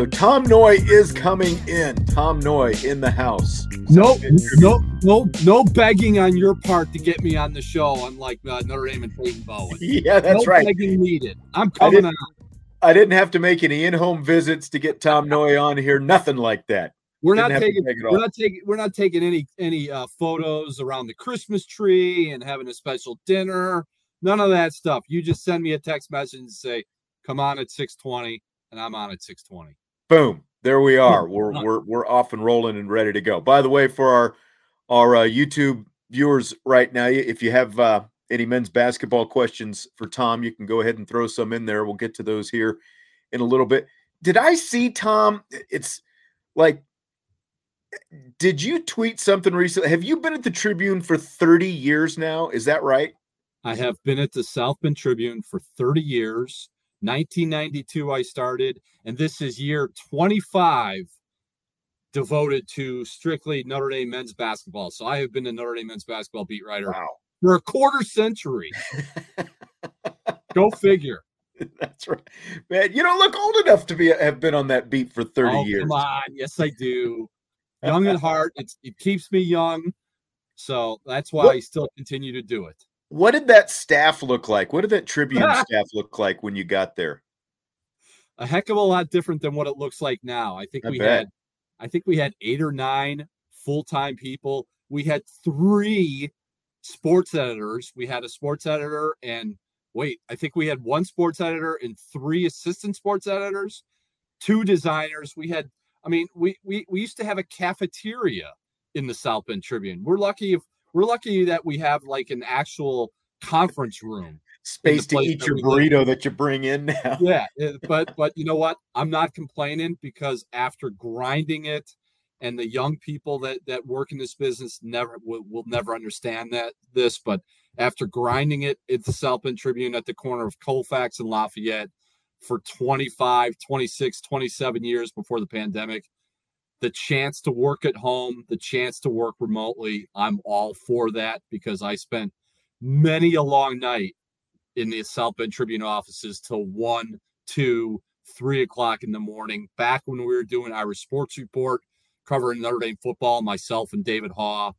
So Tom Noie is coming in. Tom Noie in the house. No, no, no, no begging on your part to get me on the show. Unlike uh, Notre Dame and Peyton Bowen. Yeah, that's right. no right. Begging needed. I'm coming didn't, on. I didn't have to make any in-home visits to get Tom Noie on here. Nothing like that. We're Didn't not taking. We're not taking. We're not taking any any uh, photos around the Christmas tree and having a special dinner. None of that stuff. You just send me a text message and say, "Come on at 6:20," and I'm on at 6:20. Boom. There we are. We're we're we're off and rolling and ready to go. By the way, for our our uh, YouTube viewers right now, if you have uh, any men's basketball questions for Tom, you can go ahead and throw some in there. We'll get to those here in a little bit. Did I see Tom? It's like, did you tweet something recently? Have you been at the Tribune for 30 years now? Is that right? I have been at the South Bend Tribune for 30 years. 1992, I started, and this is year 25 devoted to strictly Notre Dame men's basketball. So I have been a Notre Dame men's basketball beat writer Wow. for a quarter century. Go figure. That's right. Man, you don't look old enough to be have been on that beat for 30 oh, years. Come on. Yes, I do. Young at heart. It's, it keeps me young. So that's why What- I still continue to do it. What did that staff look like? What did that Tribune staff look like when you got there? a heck of a lot different than what it looks like now. I think I we bet. had I think we had eight or nine full-time people. We had three sports editors. We had a sports editor and wait, I think we had one sports editor and three assistant sports editors, two designers. We had I mean, we we we used to have a cafeteria in the South Bend Tribune. We're lucky if we're lucky that we have like an actual conference room Space to eat your burrito that you bring in now. yeah eh, but but you know what i'm not complaining because after grinding it and the young people that that work in this business never will, will never understand that this but after grinding it at the south bend tribune at the corner of colfax and lafayette for 25 26 27 years before the pandemic the chance to work at home the chance to work remotely i'm all for that because i spent many a long night in the South Bend Tribune offices till one, two, three o'clock in the morning. Back when we were doing Irish Sports Report, covering Notre Dame football, myself and David Haugh,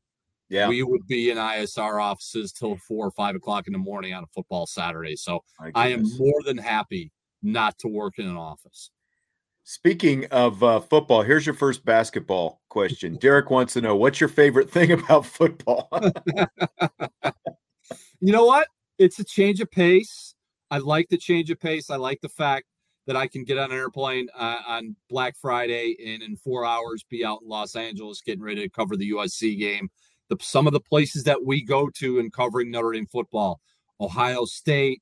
Yeah. we would be in ISR offices till four or five o'clock in the morning on a football Saturday. So I am more than happy not to work in an office. Speaking of uh, football, here's your first basketball question. Derek wants to know what's your favorite thing about football? you know what? It's a change of pace. I like the change of pace. I like the fact that I can get on an airplane uh, on Black Friday and in four hours be out in Los Angeles getting ready to cover the USC game. The, some of the places that we go to in covering Notre Dame football, Ohio State,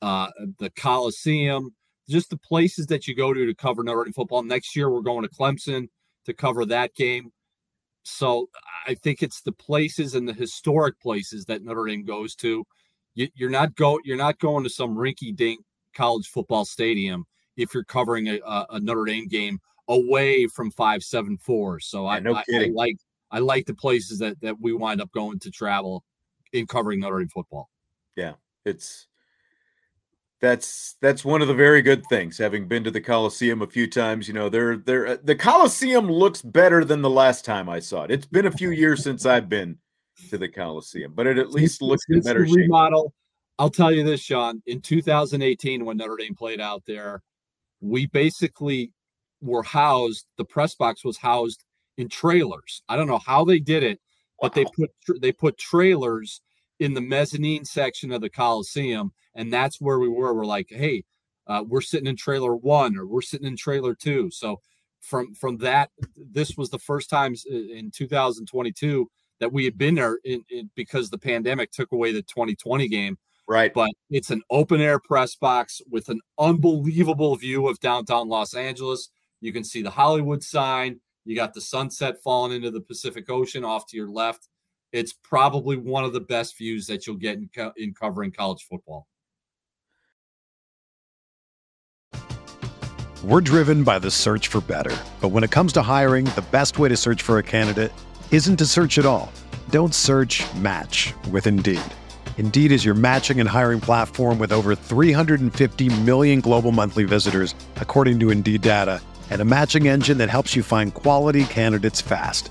uh, the Coliseum, just the places that you go to to cover Notre Dame football. Next year, we're going to Clemson to cover that game. So I think it's the places and the historic places that Notre Dame goes to. You, you're not go you're not going to some rinky dink college football stadium if you're covering a, a, Notre Dame game away from five seven four. So I, no I, I like I like the places that that we wind up going to travel in covering Notre Dame football. Yeah, it's that's that's one of the very good things having been to the Coliseum a few times you know they're they're uh, the Coliseum looks better than the last time I saw it. It's been a few years since I've been to the Coliseum but it at least looks in better shape. remodel I'll tell you this Sean in 2018 when Notre Dame played out there we basically were housed the press box was housed in trailers. I don't know how they did it but wow. they put they put trailers in the mezzanine section of the Coliseum and that's where we were. We're like, hey, uh, we're sitting in trailer one or we're sitting in trailer two. So from from that, this was the first time in 2022 that we had been there in, in, because the pandemic took away the 2020 game. Right. But it's an open air press box with an unbelievable view of downtown Los Angeles. You can see the Hollywood sign. You got the sunset falling into the Pacific Ocean off to your left. It's probably one of the best views that you'll get in, co- in covering college football. We're driven by the search for better. But when it comes to hiring, the best way to search for a candidate isn't to search at all. Don't search match with Indeed. Indeed is your matching and hiring platform with over 350 million global monthly visitors, according to Indeed data, and a matching engine that helps you find quality candidates fast.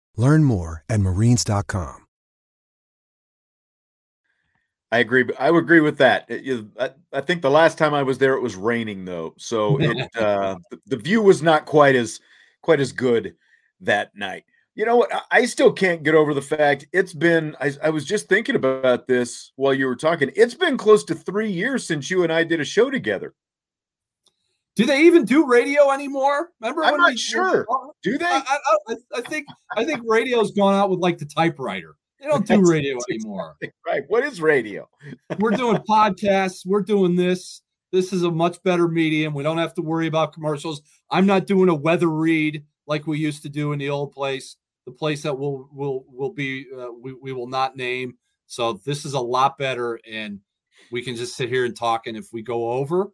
Learn more at marines.com. I agree. I would agree with that. I, I think the last time I was there, it was raining though, so it uh, the view was not quite as quite as good that night. You know what? I still can't get over the fact it's been. I, I, was just thinking about this while you were talking. It's been close to three years since you and I did a show together. Do they even do radio anymore? Remember? I'm not sure. do they? I, I, I, think I think radio's gone out with like the typewriter. They don't do radio anymore. right. What is radio? we're doing podcasts. We're doing this. This is a much better medium. We don't have to worry about commercials. I'm not doing a weather read like we used to do in the old place, the place that will will will be uh, we, we will not name. So this is a lot better, and we can just sit here and talk. And if we go over,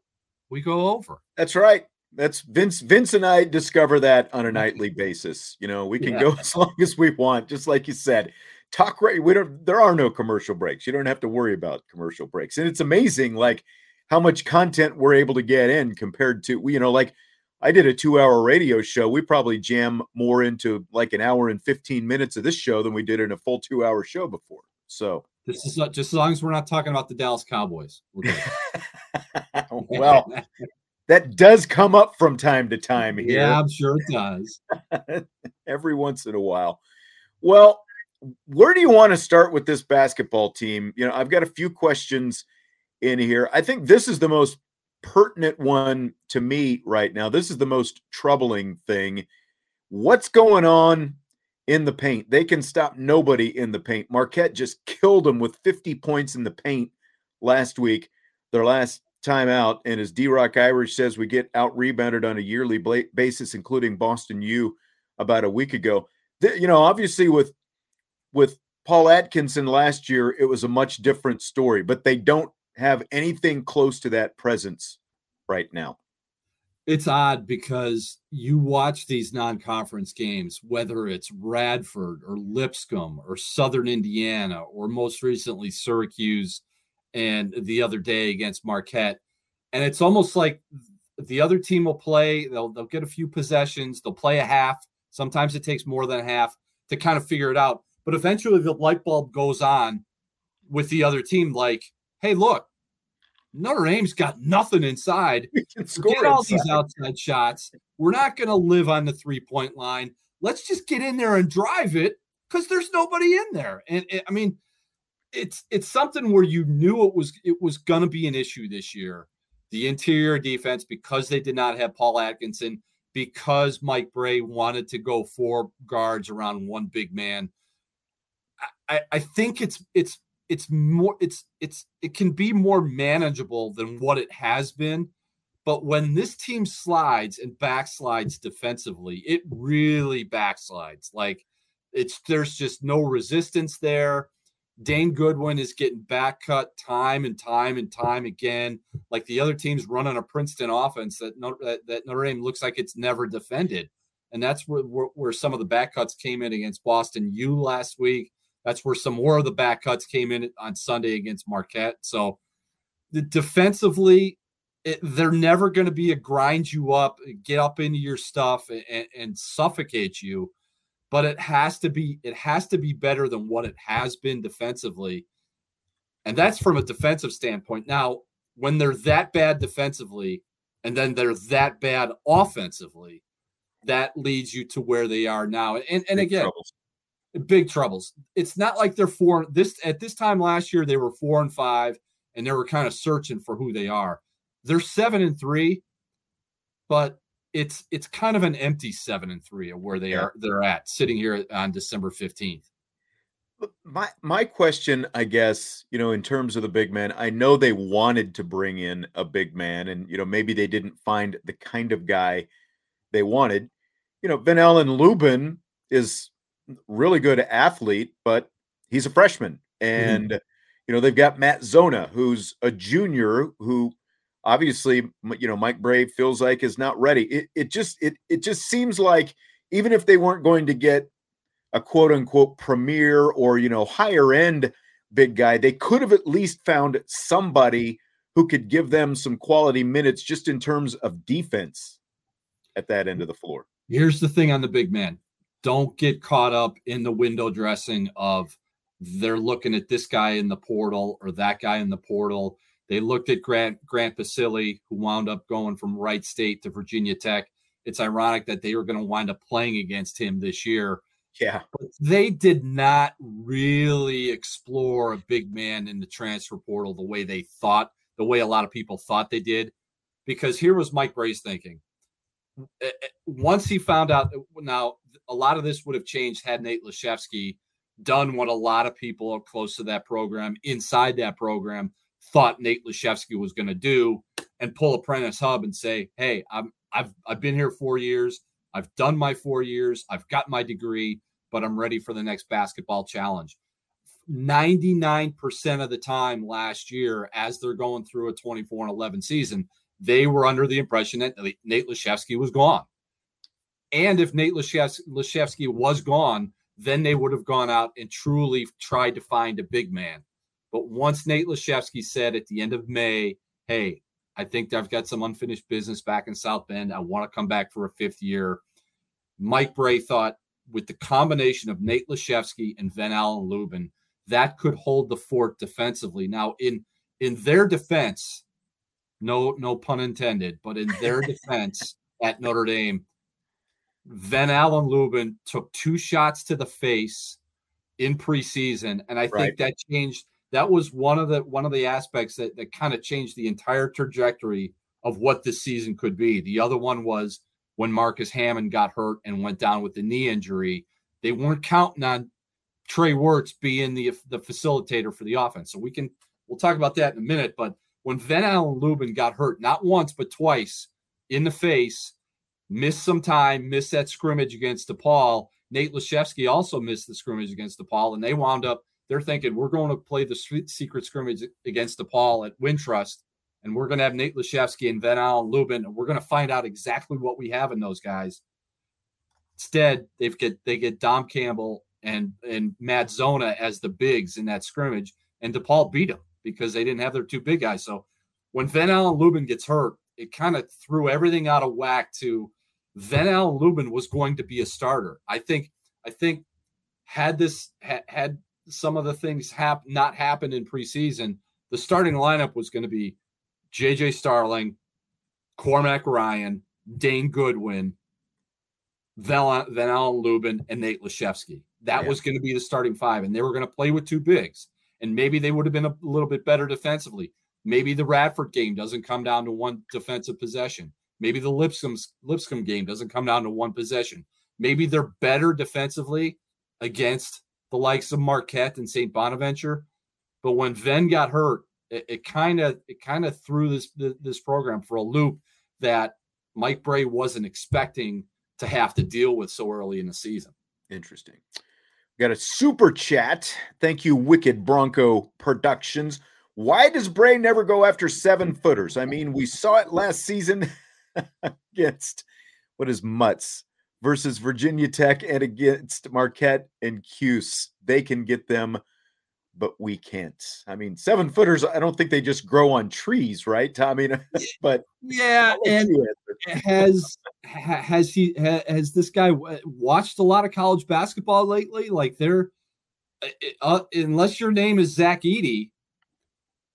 we go over. That's right. That's Vince. Vince and I discover that on a mm-hmm. nightly basis. You know, we can yeah. go as long as we want, just like you said. Talk right. We don't. There are no commercial breaks. You don't have to worry about commercial breaks, and it's amazing. Like how much content we're able to get in compared to you know like I did a two hour radio show. We probably jam more into like an hour and 15 minutes of this show than we did in a full two hour show before. So this is just as long as we're not talking about the Dallas Cowboys. well, that does come up from time to time here. Yeah, I'm sure it does. Every once in a while. Well, where do you want to start with this basketball team? You know, I've got a few questions in here. I think this is the most pertinent one to me right now. This is the most troubling thing. What's going on in the paint? They can stop nobody in the paint. Marquette just killed them with 50 points in the paint last week, their last time out. And as D Rock Irish says, we get out rebounded on a yearly basis, including Boston U about a week ago. You know, obviously with with Paul Atkinson last year, it was a much different story, but they don't have anything close to that presence right now. It's odd because you watch these non-conference games, whether it's Radford or Lipscomb or Southern Indiana or most recently Syracuse and the other day against Marquette, and it's almost like the other team will play. They'll they'll get a few possessions. They'll play a half. Sometimes it takes more than a half to kind of figure it out. But eventually, the light bulb goes on with the other team. Like, hey, look, Notre Dame's got nothing inside. Get all inside. these outside shots. We're not going to live on the three point line. Let's just get in there and drive it because there's nobody in there. And, and I mean, it's it's something where you knew it was it was going to be an issue this year. The interior defense because they did not have Paul Atkinson because Mike Brey wanted to go four guards around one big man. I, I think it's it's it's more it's it's it can be more manageable than what it has been but when this team slides and backslides defensively it really backslides. Like it's there's just no resistance there. Dane goodwin is getting back cut time and time and time again. Like the other teams running a princeton offense that notre, that, that notre dame looks like it's never defended. And that's where, where, where some of the back cuts came in against boston u last week that's where some more of the back cuts came in on Sunday against Marquette. So the defensively, it, they're never going to be a grind you up, get up into your stuff, and, and suffocate you. But it has to be it has to be better than what it has been defensively, and that's from a defensive standpoint. Now, when they're that bad defensively, and then they're that bad offensively, that leads you to where they are now. And and again, troubles big troubles. It's not like they're four this at this time last year they were four and five and they were kind of searching for who they are. They're seven and three, but it's it's kind of an empty seven and three of where they yeah. are they're at sitting here on December 15th. My my question, I guess, you know, in terms of the big man, I know they wanted to bring in a big man, and you know, maybe they didn't find the kind of guy they wanted. You know, Ven-Allen Lubin is really good athlete, but he's a freshman. Mm-hmm. And, mm-hmm. you know, they've got Matt Zona, who's a junior who obviously, you know, Mike Brey feels like is not ready. It, it just, it, it just seems like even if they weren't going to get a quote unquote premier or, you know, higher end big guy, they could have at least found somebody who could give them some quality minutes just in terms of defense at that end of the floor. Here's the thing on the big man don't get caught up in the window dressing of they're looking at this guy in the portal or that guy in the portal. They looked at Grant Grant Basile, who wound up going from Wright State to Virginia Tech. It's ironic that they were going to wind up playing against him this year. Yeah. But they did not really explore a big man in the transfer portal the way they thought, the way a lot of people thought they did. Because here was Mike Brey's thinking. Eh, eh, once he found out, now a lot of this would have changed had Nate Laszewski done what a lot of people close to that program, inside that program, thought Nate Laszewski was going to do, and pull a Prentiss Hubb and say, "Hey, I'm I've I've been here four years. I've done my four years. I've got my degree, but I'm ready for the next basketball challenge." 99% of the time last year, as they're going through a 24 and 11 season, they were under the impression that Nate Laszewski was gone. And if Nate Laszewski was gone, then they would have gone out and truly tried to find a big man. But once Nate Laszewski said at the end of May, hey, I think I've got some unfinished business back in South Bend. I want to come back for a fifth year. Mike Brey thought with the combination of Nate Laszewski and Ven-Allen Lubin, that could hold the fort defensively. Now, in in their defense, no no pun intended, but in their defense at Notre Dame, Ven-Allen Lubin took two shots to the face in preseason, and I think right. that changed. That was one of the one of the aspects that that kind of changed the entire trajectory of what this season could be. The other one was when Marcus Hammond got hurt and went down with the knee injury. They weren't counting on Trey Wertz being the the facilitator for the offense. So we can we'll talk about that in a minute. But when Ven-Allen Lubin got hurt, not once but twice in the face, missed some time, missed that scrimmage against DePaul. Nate Laszewski also missed the scrimmage against DePaul, and they wound up. They're thinking we're going to play the secret scrimmage against DePaul at Wintrust and we're going to have Nate Laszewski and Ven-Allen Lubin, and we're going to find out exactly what we have in those guys. Instead, they've get they get Dom Campbell and and Matt Zona as the bigs in that scrimmage, and DePaul beat them because they didn't have their two big guys. So when Ven-Allen Lubin gets hurt, it kind of threw everything out of whack to Ven-Allen Lubin was going to be a starter. I think I think had this had, had some of the things hap- not happened in preseason, the starting lineup was going to be JJ Starling, Cormac Ryan, Dane Goodwin, Van, Allen Lubin, and Nate Laszewski. That yeah. was going to be the starting five, and they were going to play with two bigs. And maybe they would have been a little bit better defensively. Maybe the Radford game doesn't come down to one defensive possession. Maybe the Lipscomb Lipscomb game doesn't come down to one possession. Maybe they're better defensively against the likes of Marquette and St. Bonaventure. But when Ven got hurt, it kind of it kind of threw this this program for a loop that Mike Brey wasn't expecting to have to deal with so early in the season. Interesting. Got a super chat. Thank you, Wicked Bronco Productions. Why does Brey never go after seven footers? I mean, we saw it last season against what is Mutts versus Virginia Tech and against Marquette and Cuse. They can get them but we can't. I mean, seven footers, I don't think they just grow on trees, right, Tommy? but yeah, and has has he has this guy watched a lot of college basketball lately? Like they're uh, uh unless your name is Zach Edey,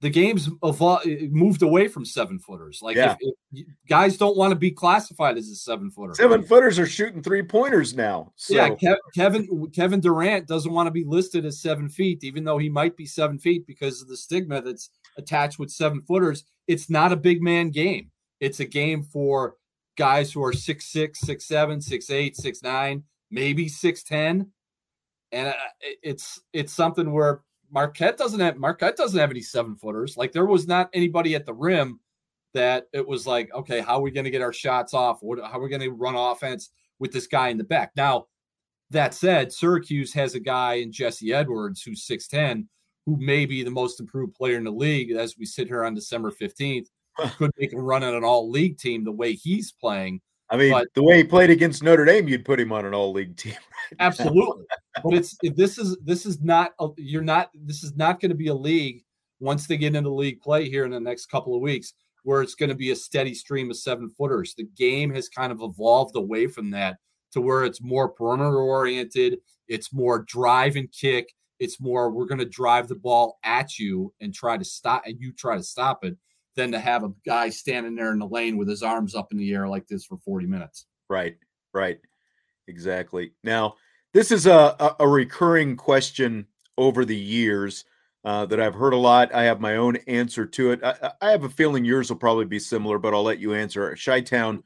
the game's evolved, moved away from seven footers. Like yeah. if, if guys don't want to be classified as a seven footer. Seven footers are shooting three pointers now. So. Yeah, Kev, Kevin Kevin Durant doesn't want to be listed as seven feet, even though he might be seven feet because of the stigma that's attached with seven footers. It's not a big man game. It's a game for guys who are six six, six seven, six eight, six nine, maybe six ten, and uh, it's it's something where Marquette doesn't have Marquette doesn't have any seven footers. Like there was not anybody at the rim that it was like, okay, how are we going to get our shots off? What, how are we going to run offense with this guy in the back? Now, that said, Syracuse has a guy in Jesse Edwards who's 6'10, who may be the most improved player in the league as we sit here on December 15th. Could make a run on an all league team the way he's playing. I mean, but, the way he played against Notre Dame, you'd put him on an all league team. Right absolutely. but it's this is this is not a, you're not this is not going to be a league once they get into league play here in the next couple of weeks where it's going to be a steady stream of seven footers. The game has kind of evolved away from that to where it's more perimeter oriented. It's more drive and kick. It's more we're going to drive the ball at you and try to stop and you try to stop it than to have a guy standing there in the lane with his arms up in the air like this for 40 minutes. Right, right. Exactly. Now, this is a, a, recurring question over the years uh, that I've heard a lot. I have my own answer to it. I, I, have a feeling yours will probably be similar, but I'll let you answer. Chi Town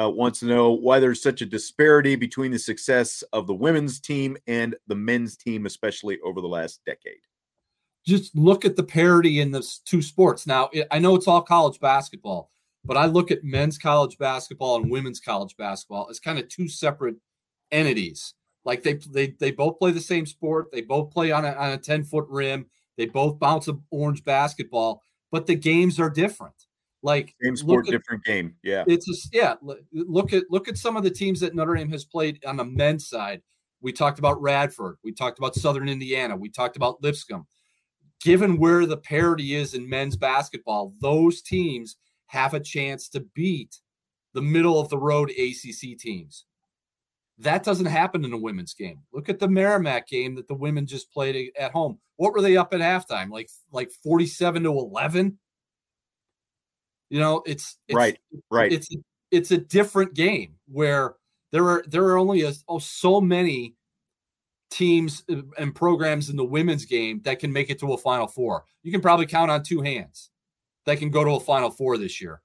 uh, wants to know why there's such a disparity between the success of the women's team and the men's team, especially over the last decade just look at the parity in the two sports. Now, I know it's all college basketball, but I look at men's college basketball and women's college basketball as kind of two separate entities. Like they they they both play the same sport. They both play on a, on a 10 foot rim. They both bounce an orange basketball, but the games are different. Like same sport, at, different game. Yeah, it's a, yeah. Look at look at some of the teams that Notre Dame has played on the men's side. We talked about Radford. We talked about Southern Indiana. We talked about Lipscomb given where the parity is in men's basketball, those teams have a chance to beat the middle of the road ACC teams. That doesn't happen in a women's game. Look at the Merrimack game that the women just played at home. What were they up at halftime? Like like 47 to 11? You know, it's, it's right, right. It's it's a different game where there are there are only a, oh, so many teams uh, and programs in the women's game that can make it to a Final Four. You can probably count on two hands that can go to a Final Four this year.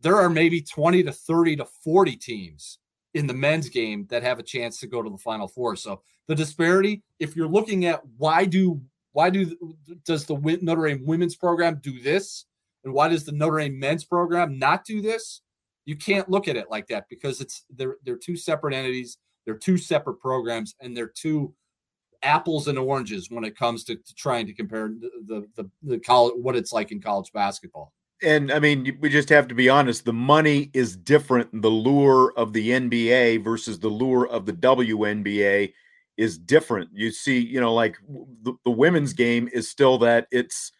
There are maybe 20 to 30 to 40 teams in the men's game that have a chance to go to the Final Four. So the disparity, if you're looking at why do why do does the Notre Dame women's program do this, and why does the Notre Dame men's program not do this? You can't look at it like that because it's they're they're two separate entities they're two separate programs, and they're two apples and oranges when it comes to, to trying to compare the the, the, the college what it's like in college basketball. and I mean, we just have to be honest. The money is different. The lure of the NBA versus the lure of the WNBA is different. You see, you know, like the, the women's game is still that it's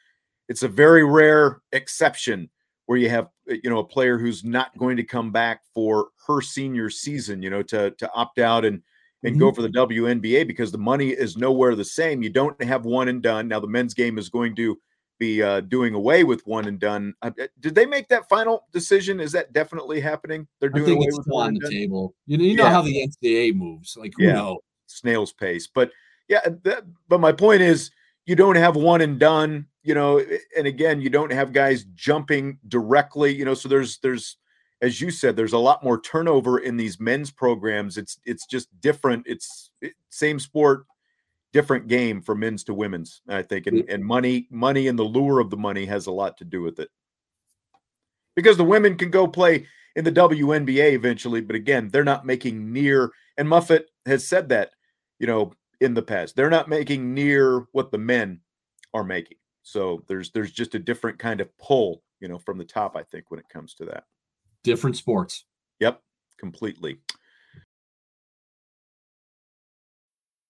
it's a very rare exception where you have you know a player who's not going to come back for her senior season, you know, to to opt out and and mm-hmm. go for the WNBA because the money is nowhere the same. You don't have one and done. Now the men's game is going to be uh, doing away with one and done. Uh, uh, did they make that final decision? Is that definitely happening? They're doing away with one on the done? table. You know, you know yeah. how the NCAA moves. Like who yeah. knows? Snail's pace. But yeah, that, but my point is, you don't have one and done. You know, and again, you don't have guys jumping directly. You know, so there's there's as you said, there's a lot more turnover in these men's programs. It's it's just different. It's it, same sport, different game from men's to women's, I think. And, mm. and money, money and the lure of the money has a lot to do with it. Because the women can go play in the WNBA eventually, but again, they're not making near and Muffet has said that, you know, in the past. They're not making near what the men are making. So there's there's just a different kind of pull, you know, from the top, I think, when it comes to that. Different sports. Yep, completely.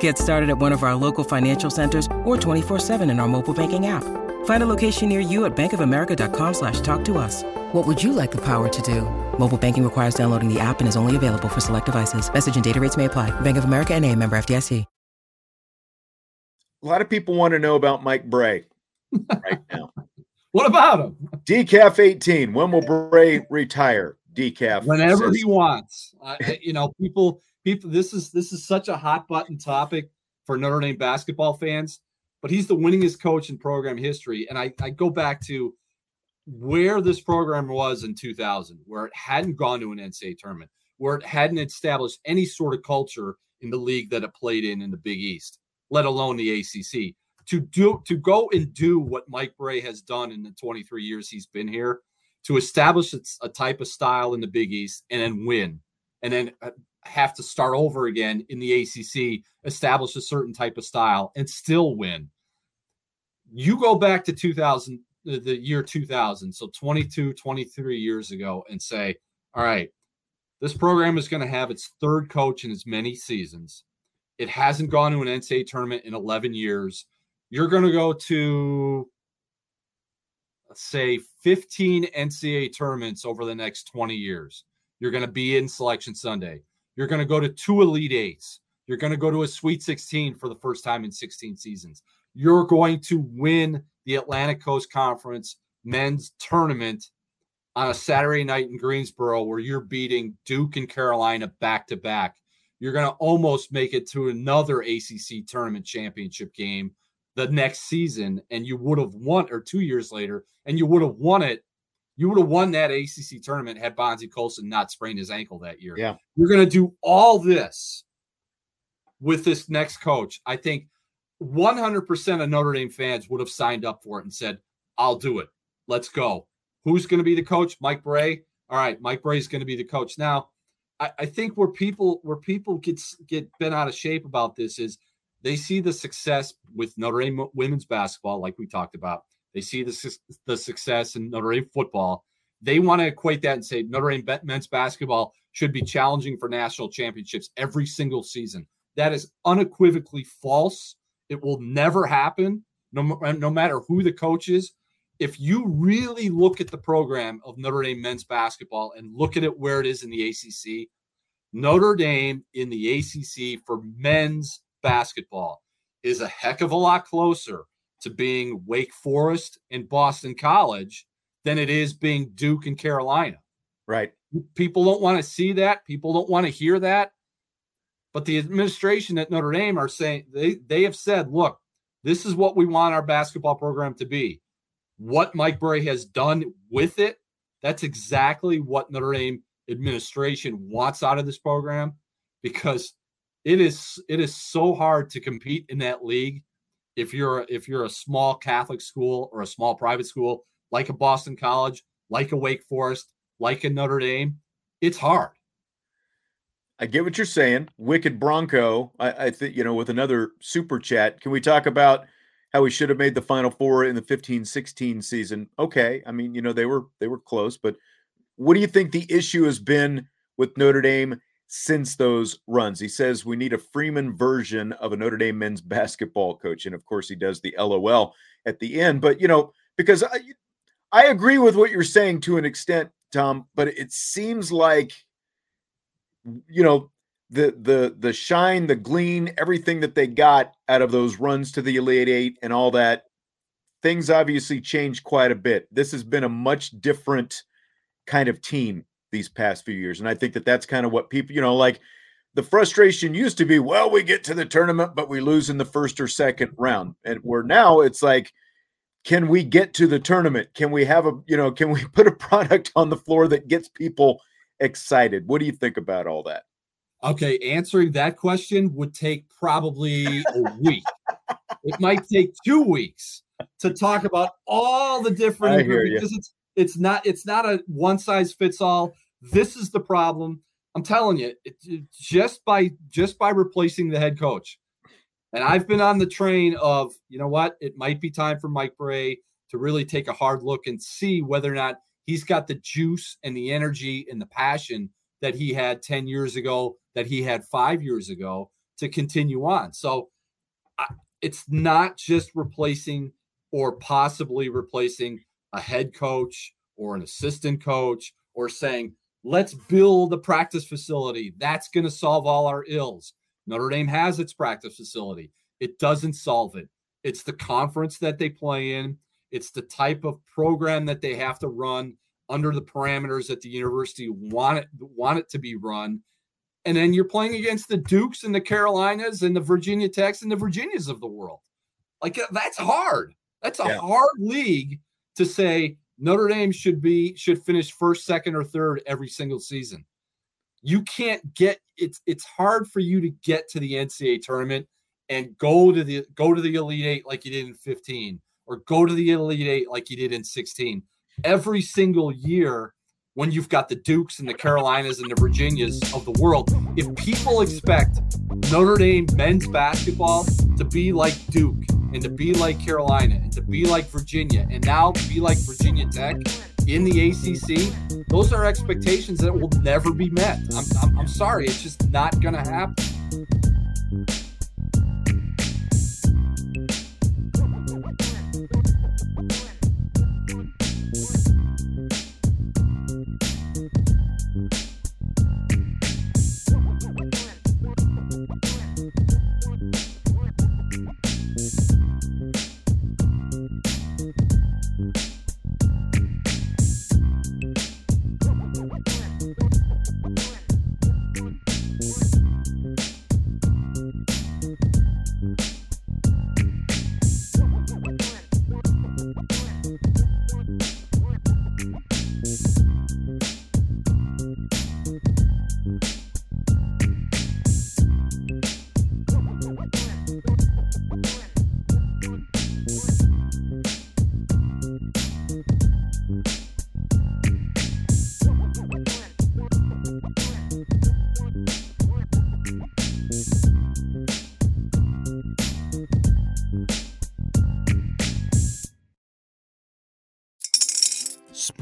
Get started at one of our local financial centers or 24-7 in our mobile banking app. Find a location near you at bankofamerica.com slash talk to us. What would you like the power to do? Mobile banking requires downloading the app and is only available for select devices. Message and data rates may apply. Bank of America and a member FDIC. A lot of people want to know about Mike Brey right now. what about him? Decaf 18. When will Brey retire? Decaf. Whenever says. he wants. I, you know, people, people, this is this is such a hot button topic for Notre Dame basketball fans, but he's the winningest coach in program history. And I, I go back to where this program was in 2000, where it hadn't gone to an NCAA tournament, where it hadn't established any sort of culture in the league that it played in in the Big East let alone the ACC. To do to go and do what Mike Brey has done in the 23 years he's been here, to establish a type of style in the Big East and then win, and then uh, have to start over again in the ACC, establish a certain type of style and still win. You go back to 2000, the year 2000, so 22, 23 years ago, and say, all right, this program is going to have its third coach in as many seasons. It hasn't gone to an NCAA tournament in 11 years. You're going to go to, say, 15 NCAA tournaments over the next 20 years. You're going to be in Selection Sunday. You're going to go to two Elite Eights. You're going to go to a Sweet 16 for the first time in 16 seasons. You're going to win the Atlantic Coast Conference men's tournament on a Saturday night in Greensboro where you're beating Duke and Carolina back to back you're going to almost make it to another ACC tournament championship game the next season, and you would have won, or two years later, and you would have won it. You would have won that ACC tournament had Bonzie Colson not sprained his ankle that year. Yeah. You're going to do all this with this next coach. I think 100% of Notre Dame fans would have signed up for it and said, I'll do it. Let's go. Who's going to be the coach? Mike Brey. All right, Mike Brey is going to be the coach. Now, I, I think where people where people get get bent out of shape about this is they see the success with Notre Dame women's basketball, like we talked about. They see the the success in Notre Dame football. They want to equate that and say Notre Dame men's basketball should be challenging for national championships every single season. That is unequivocally false. It will never happen, no, no matter who the coach is if you really look at the program of Notre Dame men's basketball and look at it where it is in the ACC, Notre Dame in the ACC for men's basketball is a heck of a lot closer to being Wake Forest and Boston College than it is being Duke and Carolina. Right. People don't want to see that. People don't want to hear that. But the administration at Notre Dame are saying they, they have said, look, this is what we want our basketball program to be. What Mike Brey has done with it, that's exactly what Notre Dame administration wants out of this program because it is it is so hard to compete in that league if you're if you're a small Catholic school or a small private school like a Boston College, like a Wake Forest, like a Notre Dame, it's hard. I get what you're saying. Wicked Bronco, I, I think, you know, with another super chat, can we talk about how we should have made the final four in the 15 16 season? Okay. I mean, you know, they were they were close, but what do you think the issue has been with Notre Dame since those runs? He says we need a Freeman version of a Notre Dame men's basketball coach. And of course, he does the LOL at the end. But, you know, because I, I agree with what you're saying to an extent, Tom, but it seems like you know the the the shine, the glean, everything that they got out of those runs to the Elite Eight and all that. Things obviously changed quite a bit. This has been a much different kind of team these past few years, and I think that that's kind of what people, you know, like the frustration used to be, well, we get to the tournament, but we lose in the first or second round, and where now it's like can we get to the tournament? Can we have a, you know, can we put a product on the floor that gets people excited? What do you think about all that? Okay, answering that question would take probably a week. it might take two weeks to talk about all the different because it's it's not it's not a one size fits all. This is the problem. I'm telling you, it, it, just by just by replacing the head coach, and I've been on the train of, you know what, it might be time for Mike Brey to really take a hard look and see whether or not he's got the juice and the energy and the passion that he had 10 years ago, that he had five years ago to continue on. So I, it's not just replacing or possibly replacing a head coach or an assistant coach or saying, let's build a practice facility. That's going to solve all our ills. Notre Dame has its practice facility. It doesn't solve it. It's the conference that they play in. It's the type of program that they have to run under the parameters that the university want it want it to be run. And then you're playing against the Dukes and the Carolinas and the Virginia Techs and the Virginias of the world. Like that's hard. That's a yeah. hard league to say Notre Dame should be should finish first, second, or third every single season you can't get it's it's hard for you to get to the NCAA tournament and go to the go to the Elite Eight like you did in 15 or go to the Elite Eight like you did in 16. Every single year, when you've got the Dukes and the Carolinas and the Virginias of the world, if people expect Notre Dame men's basketball to be like Duke and to be like Carolina and to be like Virginia and now to be like Virginia Tech in the ACC, those are expectations that will never be met. I'm, I'm, I'm sorry, it's just not going to happen.